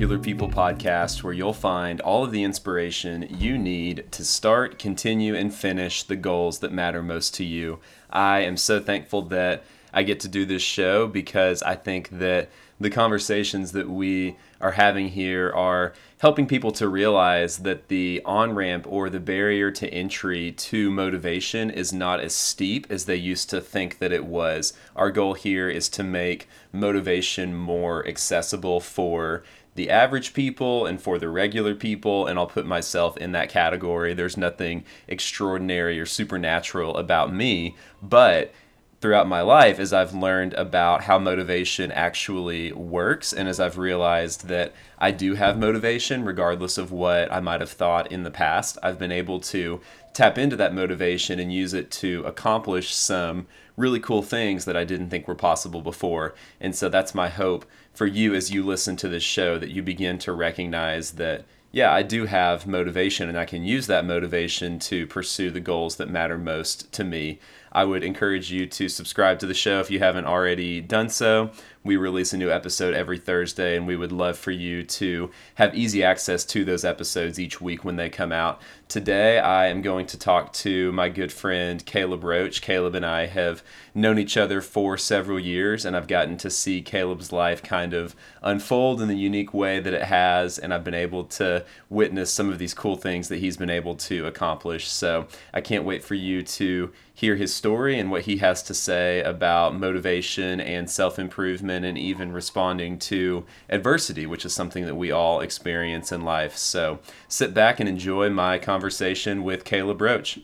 Regular People podcast, where you'll find all of the inspiration you need to start, continue, and finish the goals that matter most to you. I am so thankful that I get to do this show because I think that the conversations that we are having here are helping people to realize that the on ramp or the barrier to entry to motivation is not as steep as they used to think that it was. Our goal here is to make motivation more accessible for the average people and for the regular people, and I'll put myself in that category. There's nothing extraordinary or supernatural about me, but throughout my life as I've learned about how motivation actually works and as I've realized that I do have motivation regardless of what I might have thought in the past. I've been able to tap into that motivation and use it to accomplish some really cool things that I didn't think were possible before. And so that's my hope for you as you listen to this show that you begin to recognize that yeah, I do have motivation and I can use that motivation to pursue the goals that matter most to me. I would encourage you to subscribe to the show if you haven't already done so. We release a new episode every Thursday, and we would love for you to have easy access to those episodes each week when they come out. Today, I am going to talk to my good friend Caleb Roche. Caleb and I have known each other for several years, and I've gotten to see Caleb's life kind of unfold in the unique way that it has, and I've been able to witness some of these cool things that he's been able to accomplish. So I can't wait for you to hear his story and what he has to say about motivation and self improvement and even responding to adversity, which is something that we all experience in life. So sit back and enjoy my conversation with Caleb Roche.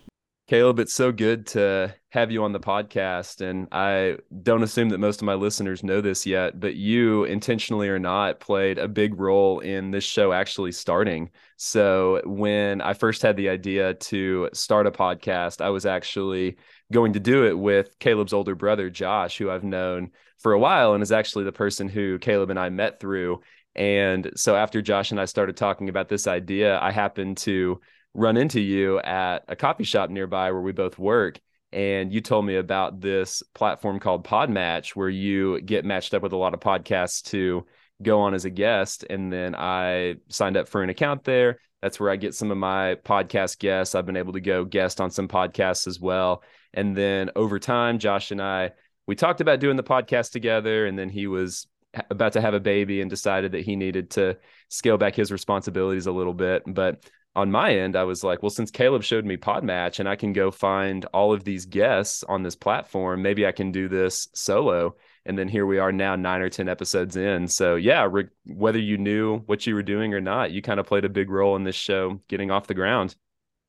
Caleb, it's so good to have you on the podcast. And I don't assume that most of my listeners know this yet, but you, intentionally or not, played a big role in this show actually starting. So when I first had the idea to start a podcast, I was actually going to do it with Caleb's older brother, Josh, who I've known for a while and is actually the person who Caleb and I met through. And so after Josh and I started talking about this idea, I happened to run into you at a coffee shop nearby where we both work and you told me about this platform called PodMatch where you get matched up with a lot of podcasts to go on as a guest and then I signed up for an account there. That's where I get some of my podcast guests. I've been able to go guest on some podcasts as well. And then over time Josh and I we talked about doing the podcast together and then he was about to have a baby and decided that he needed to scale back his responsibilities a little bit. But on my end, I was like, well, since Caleb showed me PodMatch and I can go find all of these guests on this platform, maybe I can do this solo. And then here we are now, nine or 10 episodes in. So, yeah, re- whether you knew what you were doing or not, you kind of played a big role in this show getting off the ground.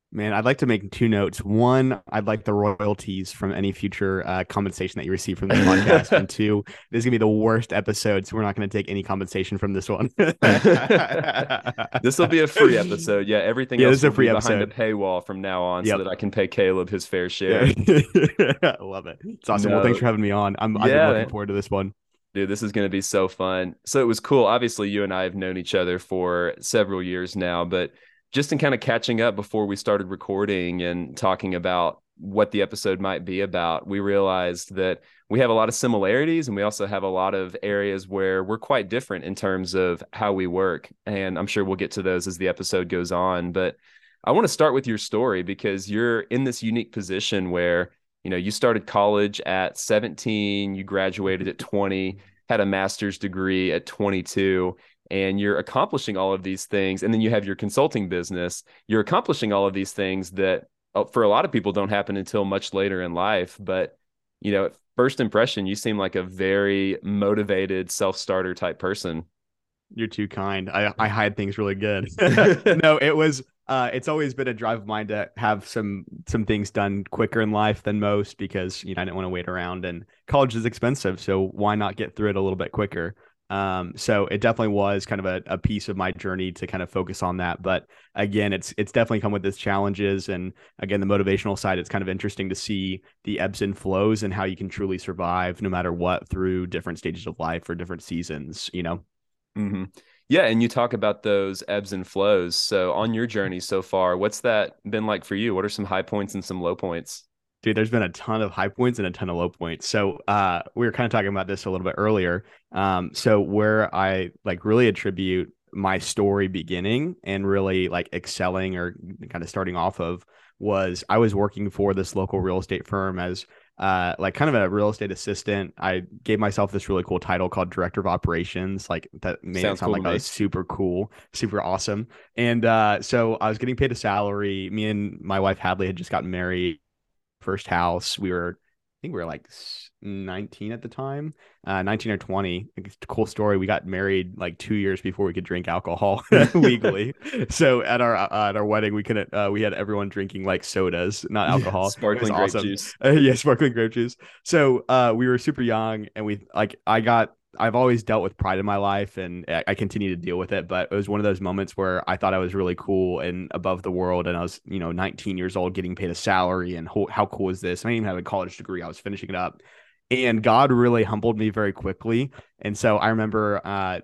Man, I'd like to make two notes. One, I'd like the royalties from any future uh, compensation that you receive from the podcast. and two, this is gonna be the worst episode, so we're not gonna take any compensation from this one. this will be a free episode. Yeah, everything yeah, else is a free episode. behind a paywall from now on, yep. so that I can pay Caleb his fair share. I love it. It's awesome. No. Well, thanks for having me on. I'm, I've been looking forward to this one. Dude, this is going to be so fun. So it was cool. Obviously, you and I have known each other for several years now, but just in kind of catching up before we started recording and talking about what the episode might be about, we realized that we have a lot of similarities and we also have a lot of areas where we're quite different in terms of how we work. And I'm sure we'll get to those as the episode goes on. But I want to start with your story because you're in this unique position where, you know, you started college at 17, you graduated at 20, had a master's degree at 22 and you're accomplishing all of these things and then you have your consulting business you're accomplishing all of these things that uh, for a lot of people don't happen until much later in life but you know first impression you seem like a very motivated self-starter type person. You're too kind. I, I hide things really good. No it was uh, it's always been a drive of mine to have some some things done quicker in life than most because you know I didn't want to wait around and college is expensive, so why not get through it a little bit quicker? Um, so it definitely was kind of a, a piece of my journey to kind of focus on that. But again, it's it's definitely come with its challenges. And again, the motivational side, it's kind of interesting to see the ebbs and flows and how you can truly survive no matter what through different stages of life or different seasons, you know? Mm-hmm. Yeah, and you talk about those ebbs and flows. So on your journey so far, what's that been like for you? What are some high points and some low points? Dude there's been a ton of high points and a ton of low points so uh we were kind of talking about this a little bit earlier um so where i like really attribute my story beginning and really like excelling or kind of starting off of was I was working for this local real estate firm as uh, like kind of a real estate assistant. I gave myself this really cool title called director of operations. Like that made Sounds it sound cool like I was super cool, super awesome. And uh, so I was getting paid a salary. Me and my wife Hadley had just gotten married, first house. We were I think we were like 19 at the time, uh, 19 or 20. It's a cool story. We got married like two years before we could drink alcohol legally. so at our uh, at our wedding, we couldn't. Uh, we had everyone drinking like sodas, not alcohol. Yeah, sparkling grape awesome. juice. yeah, sparkling grape juice. So uh, we were super young, and we like I got I've always dealt with pride in my life and I continue to deal with it. But it was one of those moments where I thought I was really cool and above the world. And I was, you know, 19 years old getting paid a salary. And ho- how cool is this? I didn't even have a college degree. I was finishing it up. And God really humbled me very quickly. And so I remember uh,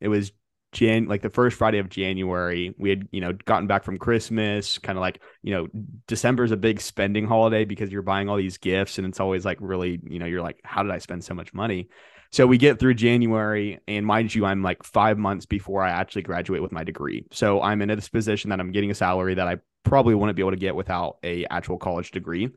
it was Jan like the first Friday of January, we had, you know, gotten back from Christmas, kind of like, you know, December is a big spending holiday because you're buying all these gifts and it's always like really, you know, you're like, how did I spend so much money? So we get through January, and mind you, I'm like five months before I actually graduate with my degree. So I'm in this position that I'm getting a salary that I probably wouldn't be able to get without a actual college degree.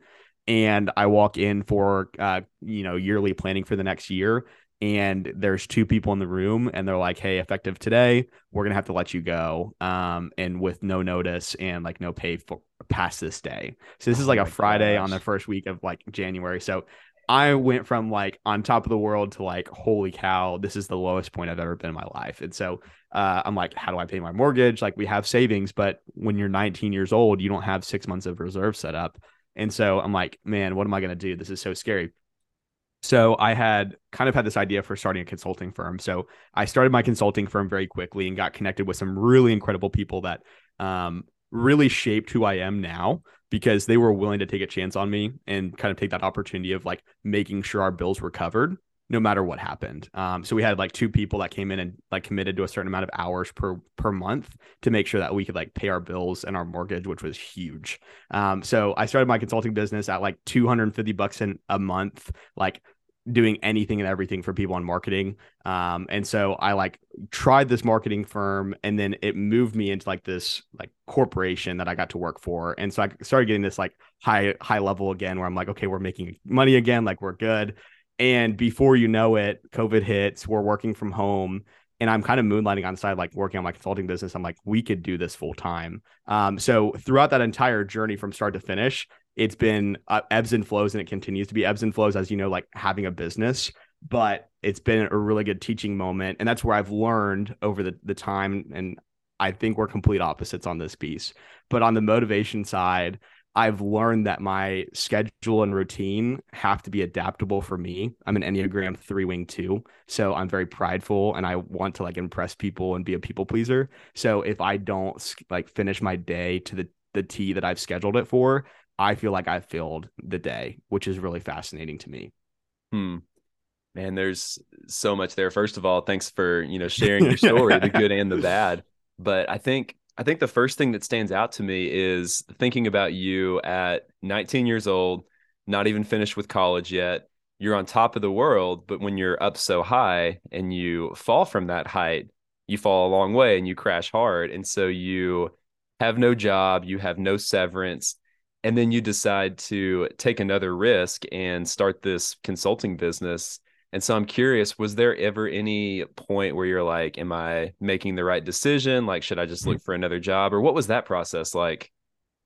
And I walk in for uh, you know yearly planning for the next year, and there's two people in the room, and they're like, "Hey, effective today, we're gonna have to let you go, um, and with no notice and like no pay for past this day." So this oh is like a Friday gosh. on the first week of like January. So I went from like on top of the world to like, holy cow, this is the lowest point I've ever been in my life. And so uh, I'm like, how do I pay my mortgage? Like, we have savings, but when you're 19 years old, you don't have six months of reserve set up. And so I'm like, man, what am I going to do? This is so scary. So I had kind of had this idea for starting a consulting firm. So I started my consulting firm very quickly and got connected with some really incredible people that um, really shaped who I am now because they were willing to take a chance on me and kind of take that opportunity of like making sure our bills were covered no matter what happened. Um, so we had like two people that came in and like committed to a certain amount of hours per per month to make sure that we could like pay our bills and our mortgage, which was huge. Um, so I started my consulting business at like 250 bucks in a month, like doing anything and everything for people on marketing. Um, and so I like tried this marketing firm and then it moved me into like this like corporation that I got to work for. And so I started getting this like high, high level again where I'm like, okay, we're making money again, like we're good. And before you know it, COVID hits, we're working from home and I'm kind of moonlighting on the side, like working on my consulting business. I'm like, we could do this full time. Um, so throughout that entire journey from start to finish, it's been uh, ebbs and flows and it continues to be ebbs and flows as you know like having a business but it's been a really good teaching moment and that's where i've learned over the, the time and i think we're complete opposites on this piece but on the motivation side i've learned that my schedule and routine have to be adaptable for me i'm an enneagram 3 wing 2 so i'm very prideful and i want to like impress people and be a people pleaser so if i don't like finish my day to the the T that I've scheduled it for, I feel like I filled the day, which is really fascinating to me. Hmm. Man, there's so much there. First of all, thanks for, you know, sharing your story, the good and the bad. But I think I think the first thing that stands out to me is thinking about you at 19 years old, not even finished with college yet. You're on top of the world, but when you're up so high and you fall from that height, you fall a long way and you crash hard. And so you have no job, you have no severance, and then you decide to take another risk and start this consulting business and so i'm curious was there ever any point where you're like am i making the right decision? Like should i just look for another job? Or what was that process like?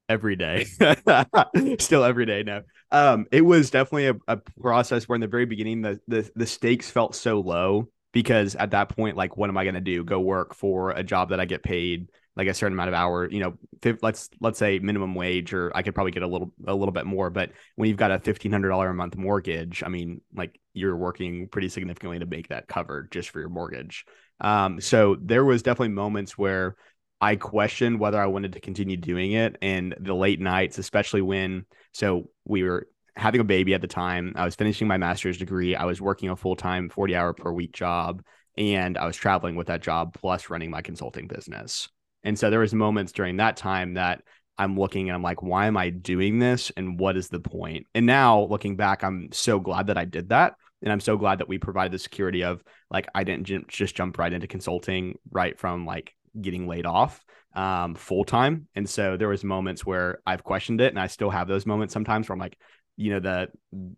Every day. Still every day no. Um it was definitely a, a process where in the very beginning the, the the stakes felt so low because at that point like what am i going to do? Go work for a job that i get paid like a certain amount of hour, you know, let's let's say minimum wage, or I could probably get a little a little bit more. But when you've got a fifteen hundred dollar a month mortgage, I mean, like you're working pretty significantly to make that cover just for your mortgage. Um, so there was definitely moments where I questioned whether I wanted to continue doing it, and the late nights, especially when so we were having a baby at the time. I was finishing my master's degree. I was working a full time forty hour per week job, and I was traveling with that job plus running my consulting business. And so there was moments during that time that I'm looking and I'm like, why am I doing this? And what is the point? And now looking back, I'm so glad that I did that And I'm so glad that we provided the security of like, I didn't j- just jump right into consulting right from like getting laid off um, full time. And so there was moments where I've questioned it and I still have those moments sometimes where I'm like, you know, that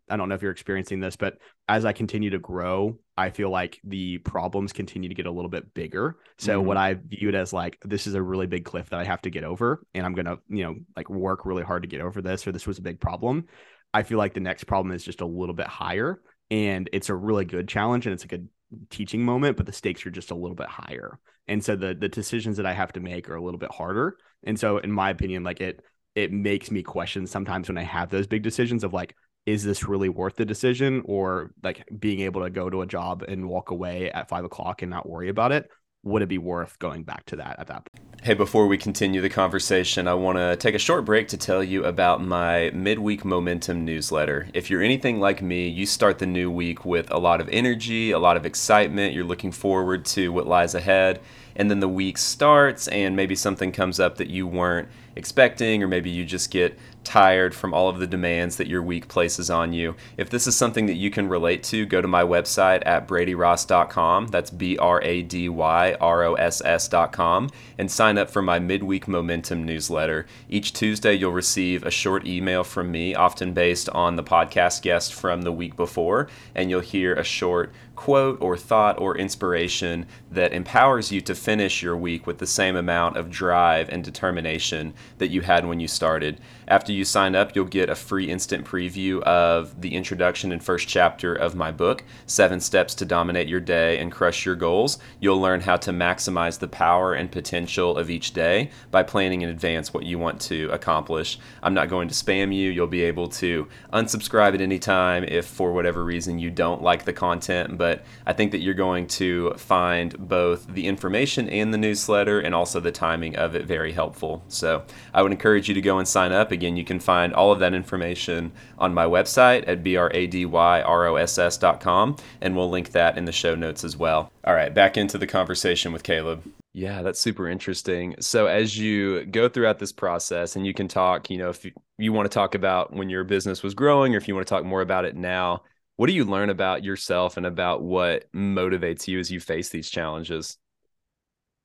I don't know if you're experiencing this, but as I continue to grow, I feel like the problems continue to get a little bit bigger. So mm-hmm. what I view it as like this is a really big cliff that I have to get over and I'm going to, you know, like work really hard to get over this or this was a big problem. I feel like the next problem is just a little bit higher and it's a really good challenge and it's a good teaching moment, but the stakes are just a little bit higher. And so the the decisions that I have to make are a little bit harder. And so in my opinion, like it it makes me question sometimes when I have those big decisions of like, is this really worth the decision or like being able to go to a job and walk away at five o'clock and not worry about it? Would it be worth going back to that at that point? Hey, before we continue the conversation, I want to take a short break to tell you about my midweek momentum newsletter. If you're anything like me, you start the new week with a lot of energy, a lot of excitement. You're looking forward to what lies ahead. And then the week starts, and maybe something comes up that you weren't expecting, or maybe you just get tired from all of the demands that your week places on you. If this is something that you can relate to, go to my website at bradyross.com. That's B R A D Y R O S S.com and sign up for my midweek momentum newsletter. Each Tuesday, you'll receive a short email from me, often based on the podcast guest from the week before, and you'll hear a short quote or thought or inspiration that empowers you to finish your week with the same amount of drive and determination that you had when you started. After you sign up, you'll get a free instant preview of the introduction and first chapter of my book, Seven Steps to Dominate Your Day and Crush Your Goals. You'll learn how to maximize the power and potential of each day by planning in advance what you want to accomplish. I'm not going to spam you. You'll be able to unsubscribe at any time if for whatever reason you don't like the content, but I think that you're going to find both the information and the newsletter and also the timing of it very helpful. So I would encourage you to go and sign up. Again, you can find all of that information on my website at bradyross.com, and we'll link that in the show notes as well. All right, back into the conversation with Caleb. Yeah, that's super interesting. So as you go throughout this process and you can talk, you know, if you, you want to talk about when your business was growing or if you want to talk more about it now, what do you learn about yourself and about what motivates you as you face these challenges?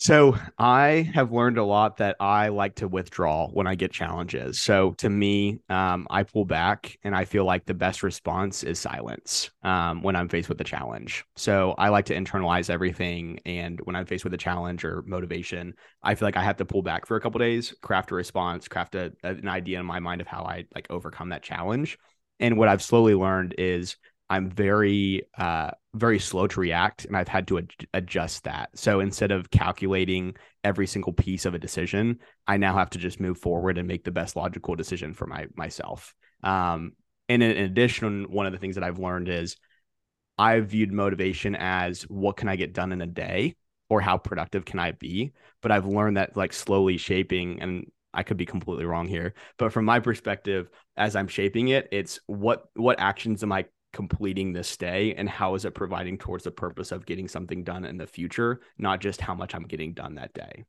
So I have learned a lot that I like to withdraw when I get challenges. So to me, um, I pull back, and I feel like the best response is silence um, when I'm faced with a challenge. So I like to internalize everything, and when I'm faced with a challenge or motivation, I feel like I have to pull back for a couple days, craft a response, craft a, an idea in my mind of how I like overcome that challenge. And what I've slowly learned is I'm very uh, very slow to react, and I've had to ad- adjust that. So instead of calculating every single piece of a decision, I now have to just move forward and make the best logical decision for my myself. Um, and in, addition, one of the things that I've learned is I've viewed motivation as what can I get done in a day or how productive can I be. But I've learned that like slowly shaping and I could be completely wrong here, but from my perspective, as I'm shaping it, it's what what actions am I completing this day and how is it providing towards the purpose of getting something done in the future, not just how much I'm getting done that day.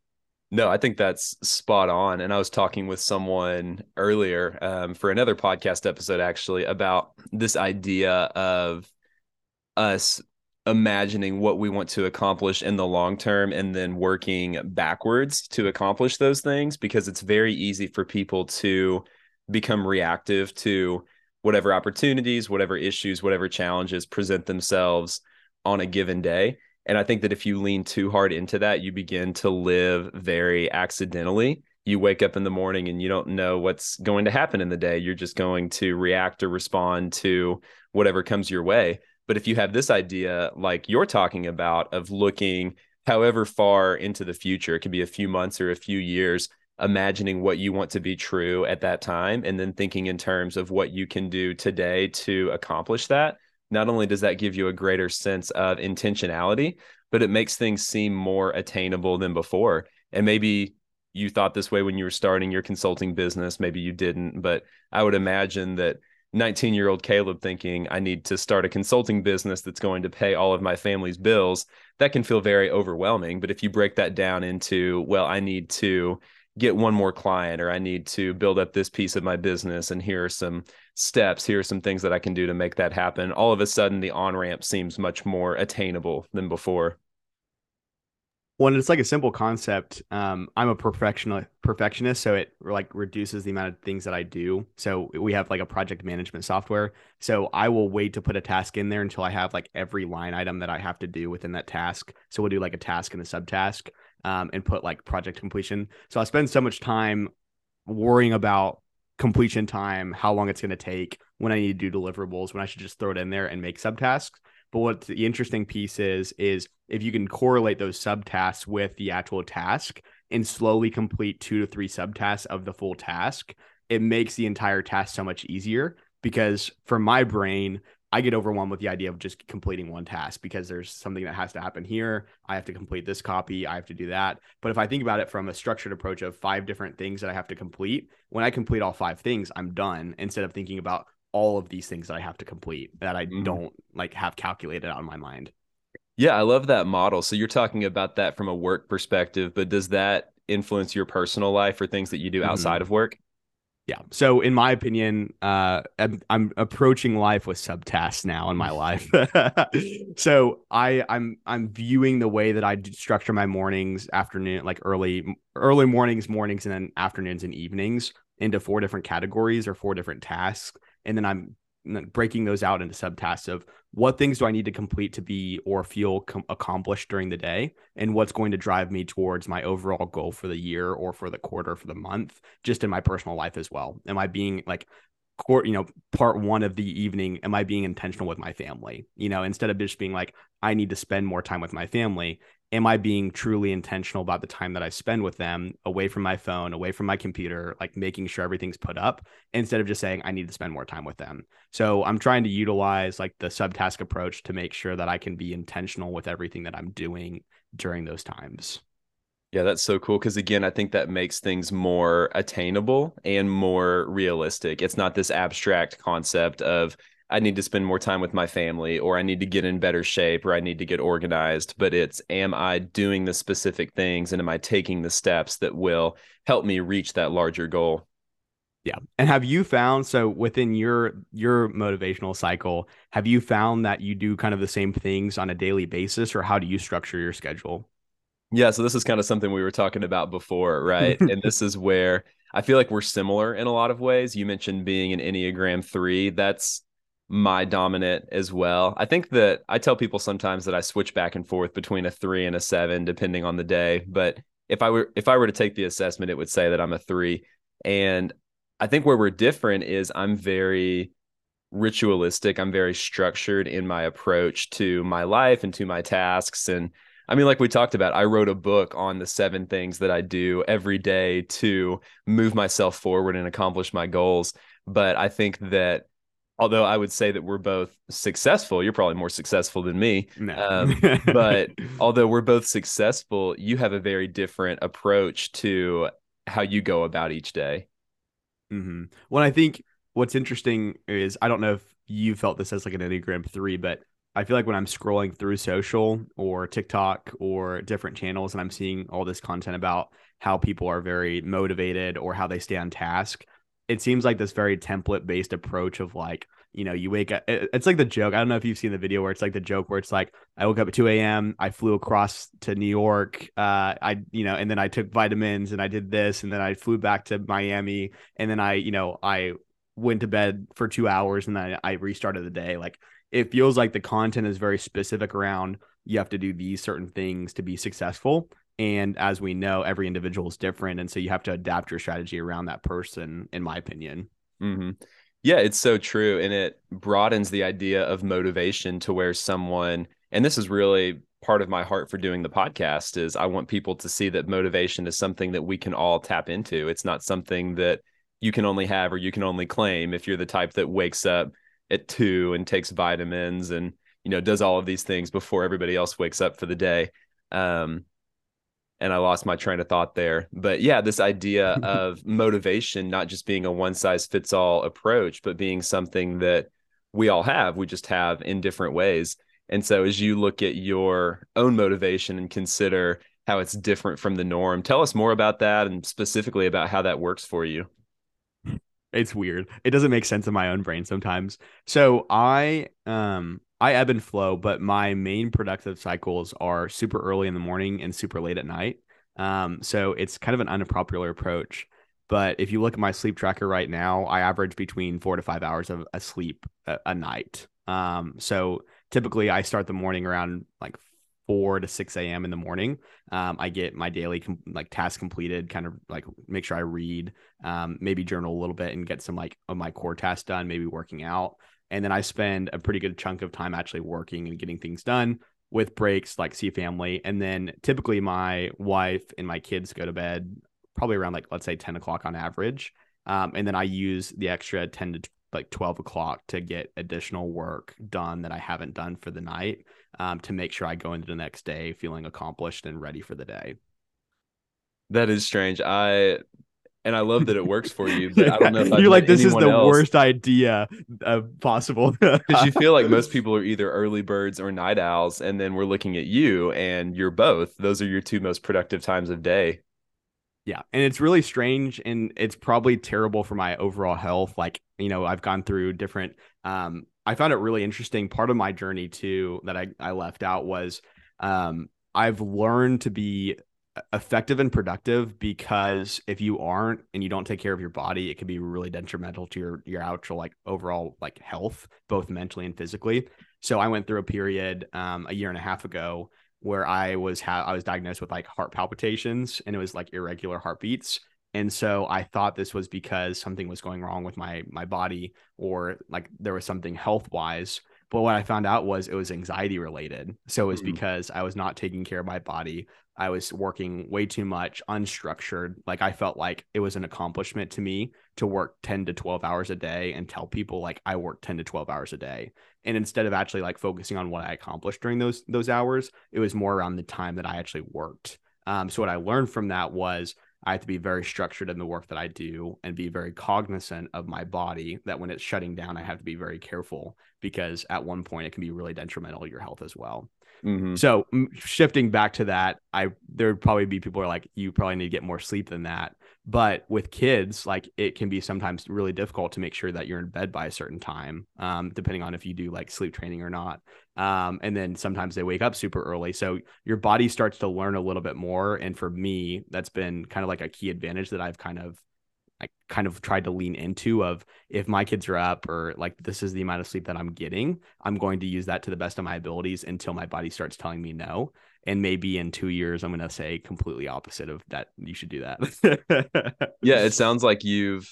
No, I think that's spot on. And I was talking with someone earlier um, for another podcast episode, actually, about this idea of us imagining what we want to accomplish in the long term and then working backwards to accomplish those things because it's very easy for people to become reactive to whatever opportunities, whatever issues, whatever challenges present themselves on a given day. And I think that if you lean too hard into that, you begin to live very accidentally. You wake up in the morning and you don't know what's going to happen in the day. You're just going to react or respond to whatever comes your way. But if you have this idea, like you're talking about, of looking however far into the future, it could be a few months or a few years, imagining what you want to be true at that time and then thinking in terms of what you can do today to accomplish that not only does that give you a greater sense of intentionality but it makes things seem more attainable than before and maybe you thought this way when you were starting your consulting business maybe you didn't but i would imagine that 19 year old Caleb thinking, I need to start a consulting business that's going to pay all of my family's bills, that can feel very overwhelming. But if you break that down into, well, I need to get one more client or I need to build up this piece of my business and here are some steps, here are some things that I can do to make that happen. All of a sudden the on-ramp seems much more attainable than before. Well, it's like a simple concept. Um, I'm a perfectionist, perfectionist, so it like reduces the amount of things that I do. So we have like a project management software. So I will wait to put a task in there until I have like every line item that I have to do within that task. So we'll do like a task and a subtask, um, and put like project completion. So I spend so much time worrying about completion time, how long it's going to take, when I need to do deliverables, when I should just throw it in there and make subtasks but what the interesting piece is, is if you can correlate those subtasks with the actual task and slowly complete two to three subtasks of the full task, it makes the entire task so much easier. Because for my brain, I get overwhelmed with the idea of just completing one task because there's something that has to happen here. I have to complete this copy. I have to do that. But if I think about it from a structured approach of five different things that I have to complete, when I complete all five things, I'm done instead of thinking about all of these things that I have to complete that I mm. don't like have calculated out in my mind. Yeah, I love that model. So you're talking about that from a work perspective, but does that influence your personal life or things that you do mm-hmm. outside mm-hmm. of work? Yeah. So in my opinion, uh, I'm, I'm approaching life with subtasks now in my life. so I I'm I'm viewing the way that I structure my mornings, afternoon, like early early mornings, mornings, and then afternoons and evenings into four different categories or four different tasks and then I'm breaking those out into subtasks of what things do I need to complete to be or feel com- accomplished during the day, and what's going to drive me towards my overall goal for the year or for the quarter, for the month, just in my personal life as well. Am I being like court, you know, part one of the evening, am I being intentional with my family? You know, instead of just being like, I need to spend more time with my family, am I being truly intentional about the time that I spend with them away from my phone, away from my computer, like making sure everything's put up instead of just saying I need to spend more time with them. So I'm trying to utilize like the subtask approach to make sure that I can be intentional with everything that I'm doing during those times. Yeah, that's so cool. Because again, I think that makes things more attainable and more realistic. It's not this abstract concept of, I need to spend more time with my family or I need to get in better shape or I need to get organized, but it's am I doing the specific things and am I taking the steps that will help me reach that larger goal? Yeah. And have you found so within your your motivational cycle, have you found that you do kind of the same things on a daily basis or how do you structure your schedule? Yeah, so this is kind of something we were talking about before, right? and this is where I feel like we're similar in a lot of ways. You mentioned being an Enneagram 3. That's my dominant as well. I think that I tell people sometimes that I switch back and forth between a 3 and a 7 depending on the day, but if I were if I were to take the assessment it would say that I'm a 3 and I think where we're different is I'm very ritualistic, I'm very structured in my approach to my life and to my tasks and I mean, like we talked about, I wrote a book on the seven things that I do every day to move myself forward and accomplish my goals. But I think that although I would say that we're both successful, you're probably more successful than me. No. Um, but although we're both successful, you have a very different approach to how you go about each day. Mm-hmm. Well, I think what's interesting is I don't know if you felt this as like an Enneagram three, but I feel like when I'm scrolling through social or TikTok or different channels and I'm seeing all this content about how people are very motivated or how they stay on task, it seems like this very template based approach of like you know you wake up it's like the joke i don't know if you've seen the video where it's like the joke where it's like i woke up at 2 a.m i flew across to new york uh i you know and then i took vitamins and i did this and then i flew back to miami and then i you know i went to bed for two hours and then i restarted the day like it feels like the content is very specific around you have to do these certain things to be successful and as we know, every individual is different. And so you have to adapt your strategy around that person, in my opinion. Mm-hmm. Yeah, it's so true. And it broadens the idea of motivation to where someone, and this is really part of my heart for doing the podcast is I want people to see that motivation is something that we can all tap into. It's not something that you can only have or you can only claim if you're the type that wakes up at two and takes vitamins and you know does all of these things before everybody else wakes up for the day. Um, and I lost my train of thought there. But yeah, this idea of motivation not just being a one size fits all approach, but being something that we all have, we just have in different ways. And so as you look at your own motivation and consider how it's different from the norm. Tell us more about that and specifically about how that works for you. It's weird. It doesn't make sense in my own brain sometimes. So I um I ebb and flow, but my main productive cycles are super early in the morning and super late at night. Um, so it's kind of an unpopular approach. But if you look at my sleep tracker right now, I average between four to five hours of, sleep a, a night. Um, so typically I start the morning around like 4 to 6 a.m. in the morning. Um, I get my daily com- like task completed, kind of like make sure I read, um, maybe journal a little bit and get some like of my core tasks done, maybe working out. And then I spend a pretty good chunk of time actually working and getting things done with breaks, like see family. And then typically my wife and my kids go to bed probably around like, let's say 10 o'clock on average. Um, and then I use the extra 10 to like 12 o'clock to get additional work done that I haven't done for the night um, to make sure I go into the next day feeling accomplished and ready for the day. That is strange. I and I love that it works for you. But I don't know if I've you're like this is the else. worst idea uh, possible because you feel like most people are either early birds or night owls, and then we're looking at you, and you're both. Those are your two most productive times of day. Yeah. And it's really strange and it's probably terrible for my overall health. Like, you know, I've gone through different um I found it really interesting. Part of my journey too that I, I left out was um I've learned to be effective and productive because if you aren't and you don't take care of your body, it can be really detrimental to your your actual like overall like health, both mentally and physically. So I went through a period um a year and a half ago where I was ha- I was diagnosed with like heart palpitations and it was like irregular heartbeats. And so I thought this was because something was going wrong with my my body or like there was something health wise. But what I found out was it was anxiety related. So it was mm-hmm. because I was not taking care of my body. I was working way too much, unstructured. Like I felt like it was an accomplishment to me to work 10 to 12 hours a day and tell people like I work 10 to 12 hours a day. And instead of actually like focusing on what I accomplished during those those hours, it was more around the time that I actually worked. Um, so what I learned from that was I have to be very structured in the work that I do and be very cognizant of my body that when it's shutting down, I have to be very careful because at one point it can be really detrimental to your health as well. Mm-hmm. So shifting back to that, I there would probably be people are like, you probably need to get more sleep than that. But with kids, like it can be sometimes really difficult to make sure that you're in bed by a certain time, um, depending on if you do like sleep training or not. Um, and then sometimes they wake up super early. So your body starts to learn a little bit more. And for me, that's been kind of like a key advantage that I've kind of I kind of tried to lean into of if my kids are up or like this is the amount of sleep that I'm getting, I'm going to use that to the best of my abilities until my body starts telling me no. And maybe in two years, I'm going to say completely opposite of that. You should do that. yeah, it sounds like you've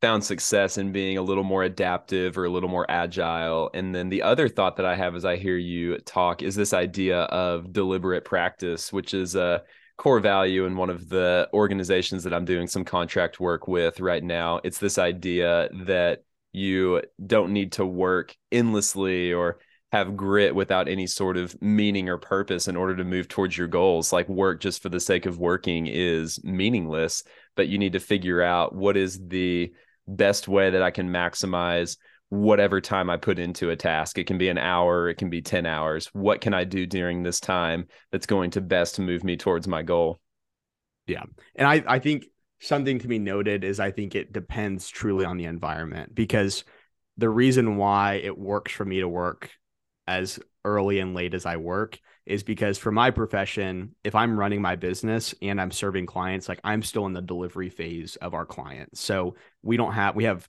found success in being a little more adaptive or a little more agile. And then the other thought that I have as I hear you talk is this idea of deliberate practice, which is a core value in one of the organizations that I'm doing some contract work with right now. It's this idea that you don't need to work endlessly or have grit without any sort of meaning or purpose in order to move towards your goals. Like work just for the sake of working is meaningless, but you need to figure out what is the best way that I can maximize whatever time I put into a task. It can be an hour, it can be 10 hours. What can I do during this time that's going to best move me towards my goal? Yeah. And I, I think something to be noted is I think it depends truly on the environment because the reason why it works for me to work as early and late as I work is because for my profession, if I'm running my business and I'm serving clients, like I'm still in the delivery phase of our clients. So we don't have, we have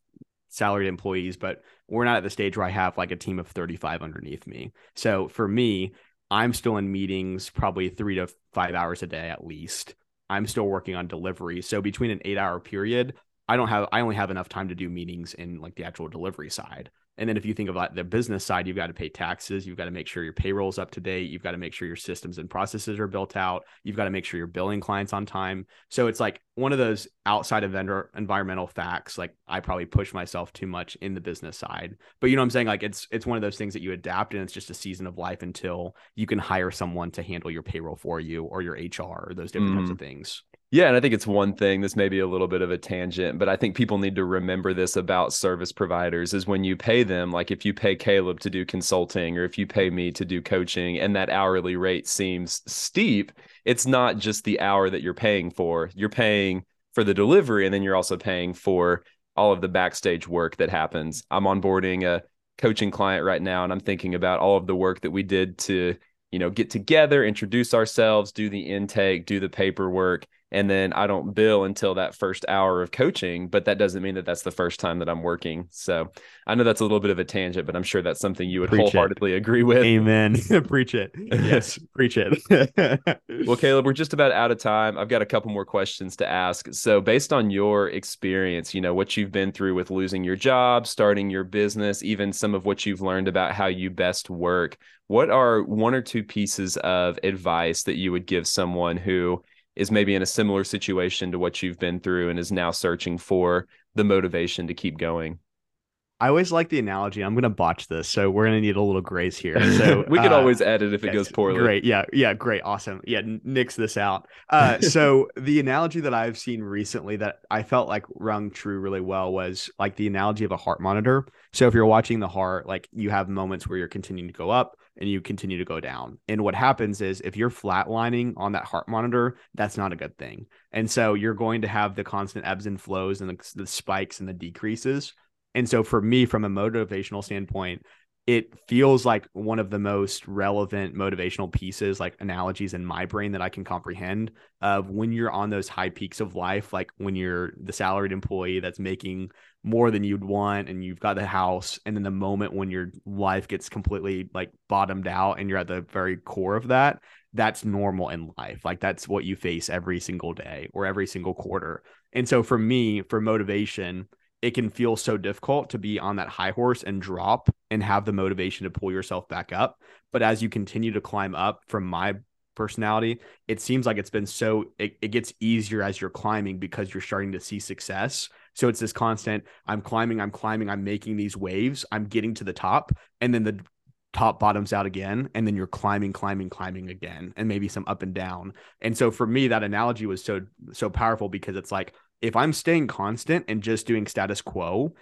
salaried employees, but we're not at the stage where I have like a team of 35 underneath me. So for me, I'm still in meetings probably three to five hours a day at least. I'm still working on delivery. So between an eight hour period, I don't have I only have enough time to do meetings in like the actual delivery side. And then if you think about the business side, you've got to pay taxes, you've got to make sure your payroll is up to date, you've got to make sure your systems and processes are built out, you've got to make sure you're billing clients on time. So it's like one of those outside of vendor environmental facts. Like I probably push myself too much in the business side, but you know what I'm saying? Like it's it's one of those things that you adapt, and it's just a season of life until you can hire someone to handle your payroll for you or your HR or those different mm. types of things. Yeah, and I think it's one thing. This may be a little bit of a tangent, but I think people need to remember this about service providers is when you pay them, like if you pay Caleb to do consulting or if you pay me to do coaching and that hourly rate seems steep, it's not just the hour that you're paying for. You're paying for the delivery and then you're also paying for all of the backstage work that happens. I'm onboarding a coaching client right now and I'm thinking about all of the work that we did to, you know, get together, introduce ourselves, do the intake, do the paperwork and then I don't bill until that first hour of coaching. But that doesn't mean that that's the first time that I'm working. So I know that's a little bit of a tangent, but I'm sure that's something you would preach wholeheartedly it. agree with. Amen. preach it. Yes, preach it. well, Caleb, we're just about out of time. I've got a couple more questions to ask. So, based on your experience, you know, what you've been through with losing your job, starting your business, even some of what you've learned about how you best work, what are one or two pieces of advice that you would give someone who is maybe in a similar situation to what you've been through and is now searching for the motivation to keep going. I always like the analogy. I'm going to botch this, so we're going to need a little grace here. So we could uh, always edit if it goes poorly. Great, yeah, yeah, great, awesome. Yeah, nix this out. Uh, so the analogy that I've seen recently that I felt like rung true really well was like the analogy of a heart monitor. So if you're watching the heart, like you have moments where you're continuing to go up, and you continue to go down. And what happens is if you're flatlining on that heart monitor, that's not a good thing. And so you're going to have the constant ebbs and flows and the, the spikes and the decreases. And so for me, from a motivational standpoint, it feels like one of the most relevant motivational pieces, like analogies in my brain that I can comprehend of when you're on those high peaks of life, like when you're the salaried employee that's making more than you'd want and you've got the house. And then the moment when your life gets completely like bottomed out and you're at the very core of that, that's normal in life. Like that's what you face every single day or every single quarter. And so for me, for motivation, it can feel so difficult to be on that high horse and drop and have the motivation to pull yourself back up. But as you continue to climb up from my personality, it seems like it's been so, it, it gets easier as you're climbing because you're starting to see success. So it's this constant I'm climbing, I'm climbing, I'm making these waves, I'm getting to the top. And then the top bottoms out again and then you're climbing climbing climbing again and maybe some up and down and so for me that analogy was so so powerful because it's like if I'm staying constant and just doing status quo,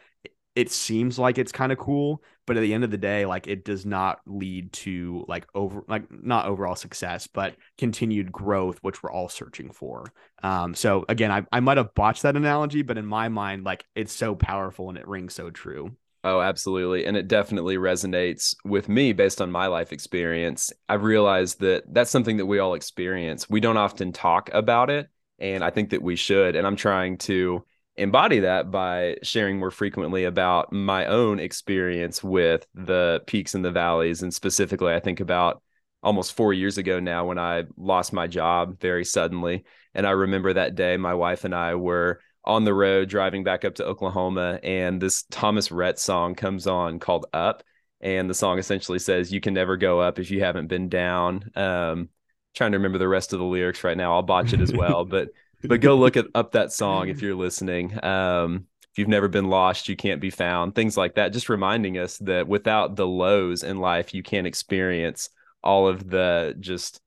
it seems like it's kind of cool, but at the end of the day, like it does not lead to like over like not overall success, but continued growth, which we're all searching for. Um, so again, I, I might have botched that analogy, but in my mind, like it's so powerful and it rings so true. Oh, absolutely. And it definitely resonates with me based on my life experience. I've realized that that's something that we all experience. We don't often talk about it and I think that we should. And I'm trying to embody that by sharing more frequently about my own experience with the peaks and the valleys. And specifically, I think about almost four years ago now when I lost my job very suddenly. And I remember that day, my wife and I were on the road driving back up to Oklahoma, and this Thomas Rhett song comes on called Up. And the song essentially says, You can never go up if you haven't been down. Um, trying to remember the rest of the lyrics right now. I'll botch it as well, but but go look at, up that song if you're listening. Um, if you've never been lost, you can't be found. Things like that, just reminding us that without the lows in life, you can't experience all of the just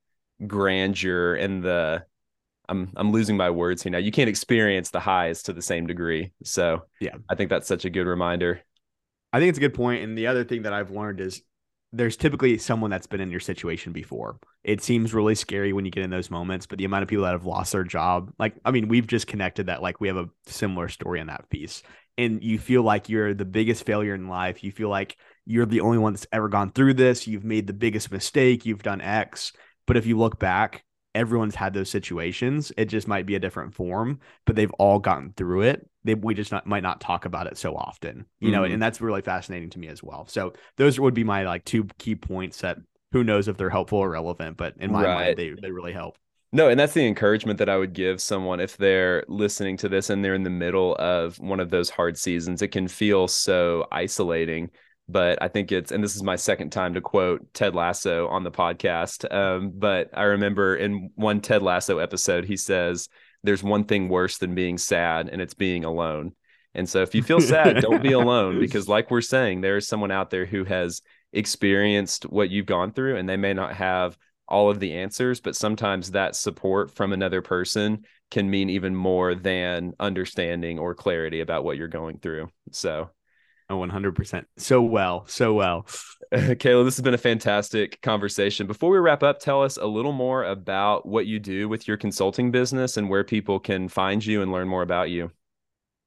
grandeur and the I'm I'm losing my words here now. You can't experience the highs to the same degree. So yeah, I think that's such a good reminder. I think it's a good point. And the other thing that I've learned is there's typically someone that's been in your situation before. It seems really scary when you get in those moments, but the amount of people that have lost their job, like, I mean, we've just connected that, like, we have a similar story in that piece. And you feel like you're the biggest failure in life. You feel like you're the only one that's ever gone through this. You've made the biggest mistake. You've done X. But if you look back, everyone's had those situations. It just might be a different form, but they've all gotten through it. They, we just not, might not talk about it so often, you know, mm-hmm. and that's really fascinating to me as well. So those would be my like two key points that who knows if they're helpful or relevant, but in my right. mind, they, they really help. No, and that's the encouragement that I would give someone if they're listening to this and they're in the middle of one of those hard seasons. It can feel so isolating but I think it's, and this is my second time to quote Ted Lasso on the podcast. Um, but I remember in one Ted Lasso episode, he says, There's one thing worse than being sad, and it's being alone. And so if you feel sad, don't be alone because, like we're saying, there is someone out there who has experienced what you've gone through, and they may not have all of the answers, but sometimes that support from another person can mean even more than understanding or clarity about what you're going through. So, oh, 100%. So well, so well. Kayla, this has been a fantastic conversation. Before we wrap up, tell us a little more about what you do with your consulting business and where people can find you and learn more about you.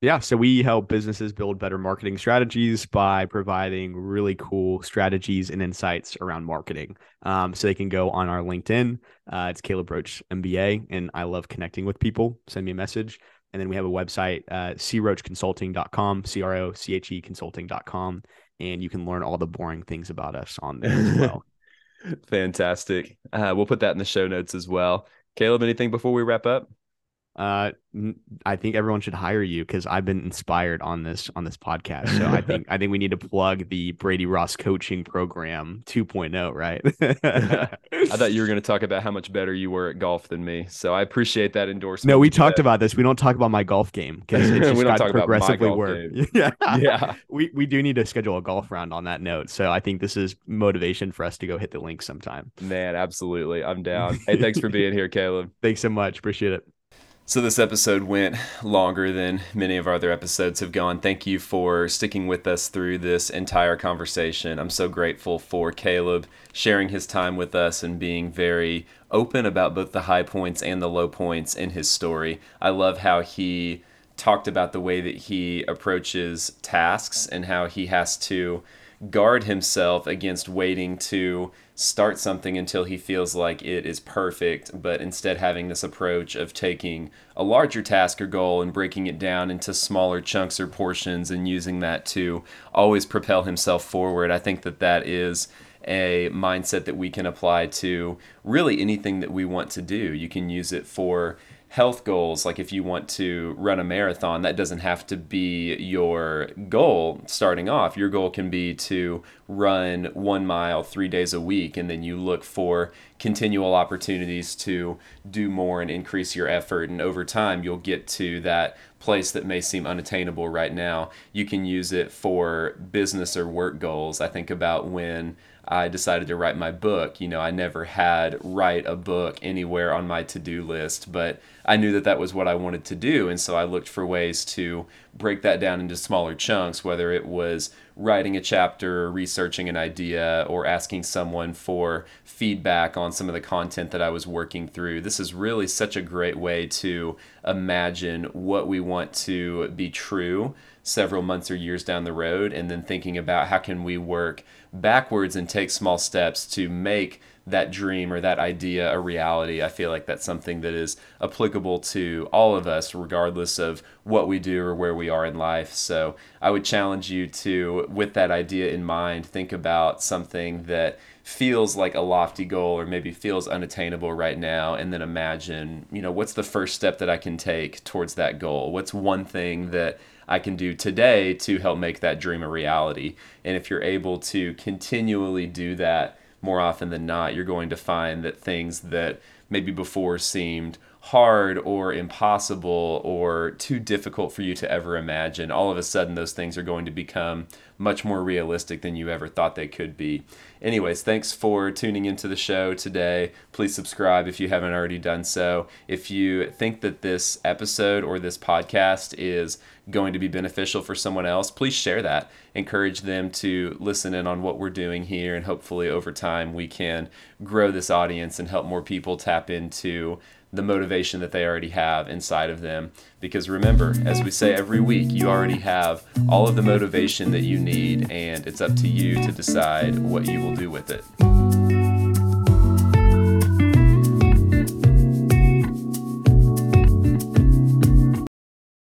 Yeah, so we help businesses build better marketing strategies by providing really cool strategies and insights around marketing. Um, so they can go on our LinkedIn. Uh, it's Caleb Roche MBA, and I love connecting with people. Send me a message. And then we have a website, uh, crocheconsulting.com, C R O C H E consulting.com. And you can learn all the boring things about us on there as well. Fantastic. Uh, we'll put that in the show notes as well. Caleb, anything before we wrap up? Uh, I think everyone should hire you because I've been inspired on this on this podcast. So I think I think we need to plug the Brady Ross coaching program 2.0, right? I thought you were going to talk about how much better you were at golf than me. So I appreciate that endorsement. No, we talked about this. We don't talk about my golf game because it's just got progressively worse. yeah, yeah. We we do need to schedule a golf round on that note. So I think this is motivation for us to go hit the link sometime. Man, absolutely. I'm down. Hey, thanks for being here, Caleb. Thanks so much. Appreciate it. So, this episode went longer than many of our other episodes have gone. Thank you for sticking with us through this entire conversation. I'm so grateful for Caleb sharing his time with us and being very open about both the high points and the low points in his story. I love how he talked about the way that he approaches tasks and how he has to guard himself against waiting to start something until he feels like it is perfect, but instead having this approach of taking a larger task or goal and breaking it down into smaller chunks or portions and using that to always propel himself forward. I think that that is a mindset that we can apply to really anything that we want to do. You can use it for health goals, like if you want to run a marathon, that doesn't have to be your goal starting off. Your goal can be to run one mile three days a week, and then you look for continual opportunities to do more and increase your effort. And over time, you'll get to that place that may seem unattainable right now. You can use it for business or work goals. I think about when I decided to write my book. You know, I never had write a book anywhere on my to-do list, but I knew that that was what I wanted to do, and so I looked for ways to break that down into smaller chunks, whether it was writing a chapter, researching an idea, or asking someone for feedback on some of the content that I was working through. This is really such a great way to imagine what we want to be true several months or years down the road and then thinking about how can we work backwards and take small steps to make that dream or that idea a reality. I feel like that's something that is applicable to all of us, regardless of what we do or where we are in life. So I would challenge you to, with that idea in mind, think about something that feels like a lofty goal or maybe feels unattainable right now and then imagine you know what's the first step that i can take towards that goal what's one thing that I can do today to help make that dream a reality. And if you're able to continually do that more often than not, you're going to find that things that maybe before seemed hard or impossible or too difficult for you to ever imagine, all of a sudden those things are going to become much more realistic than you ever thought they could be. Anyways, thanks for tuning into the show today. Please subscribe if you haven't already done so. If you think that this episode or this podcast is going to be beneficial for someone else, please share that. Encourage them to listen in on what we're doing here, and hopefully, over time, we can grow this audience and help more people tap into the motivation that they already have inside of them. Because remember, as we say every week, you already have all of the motivation that you need, and it's up to you to decide what you will do with it.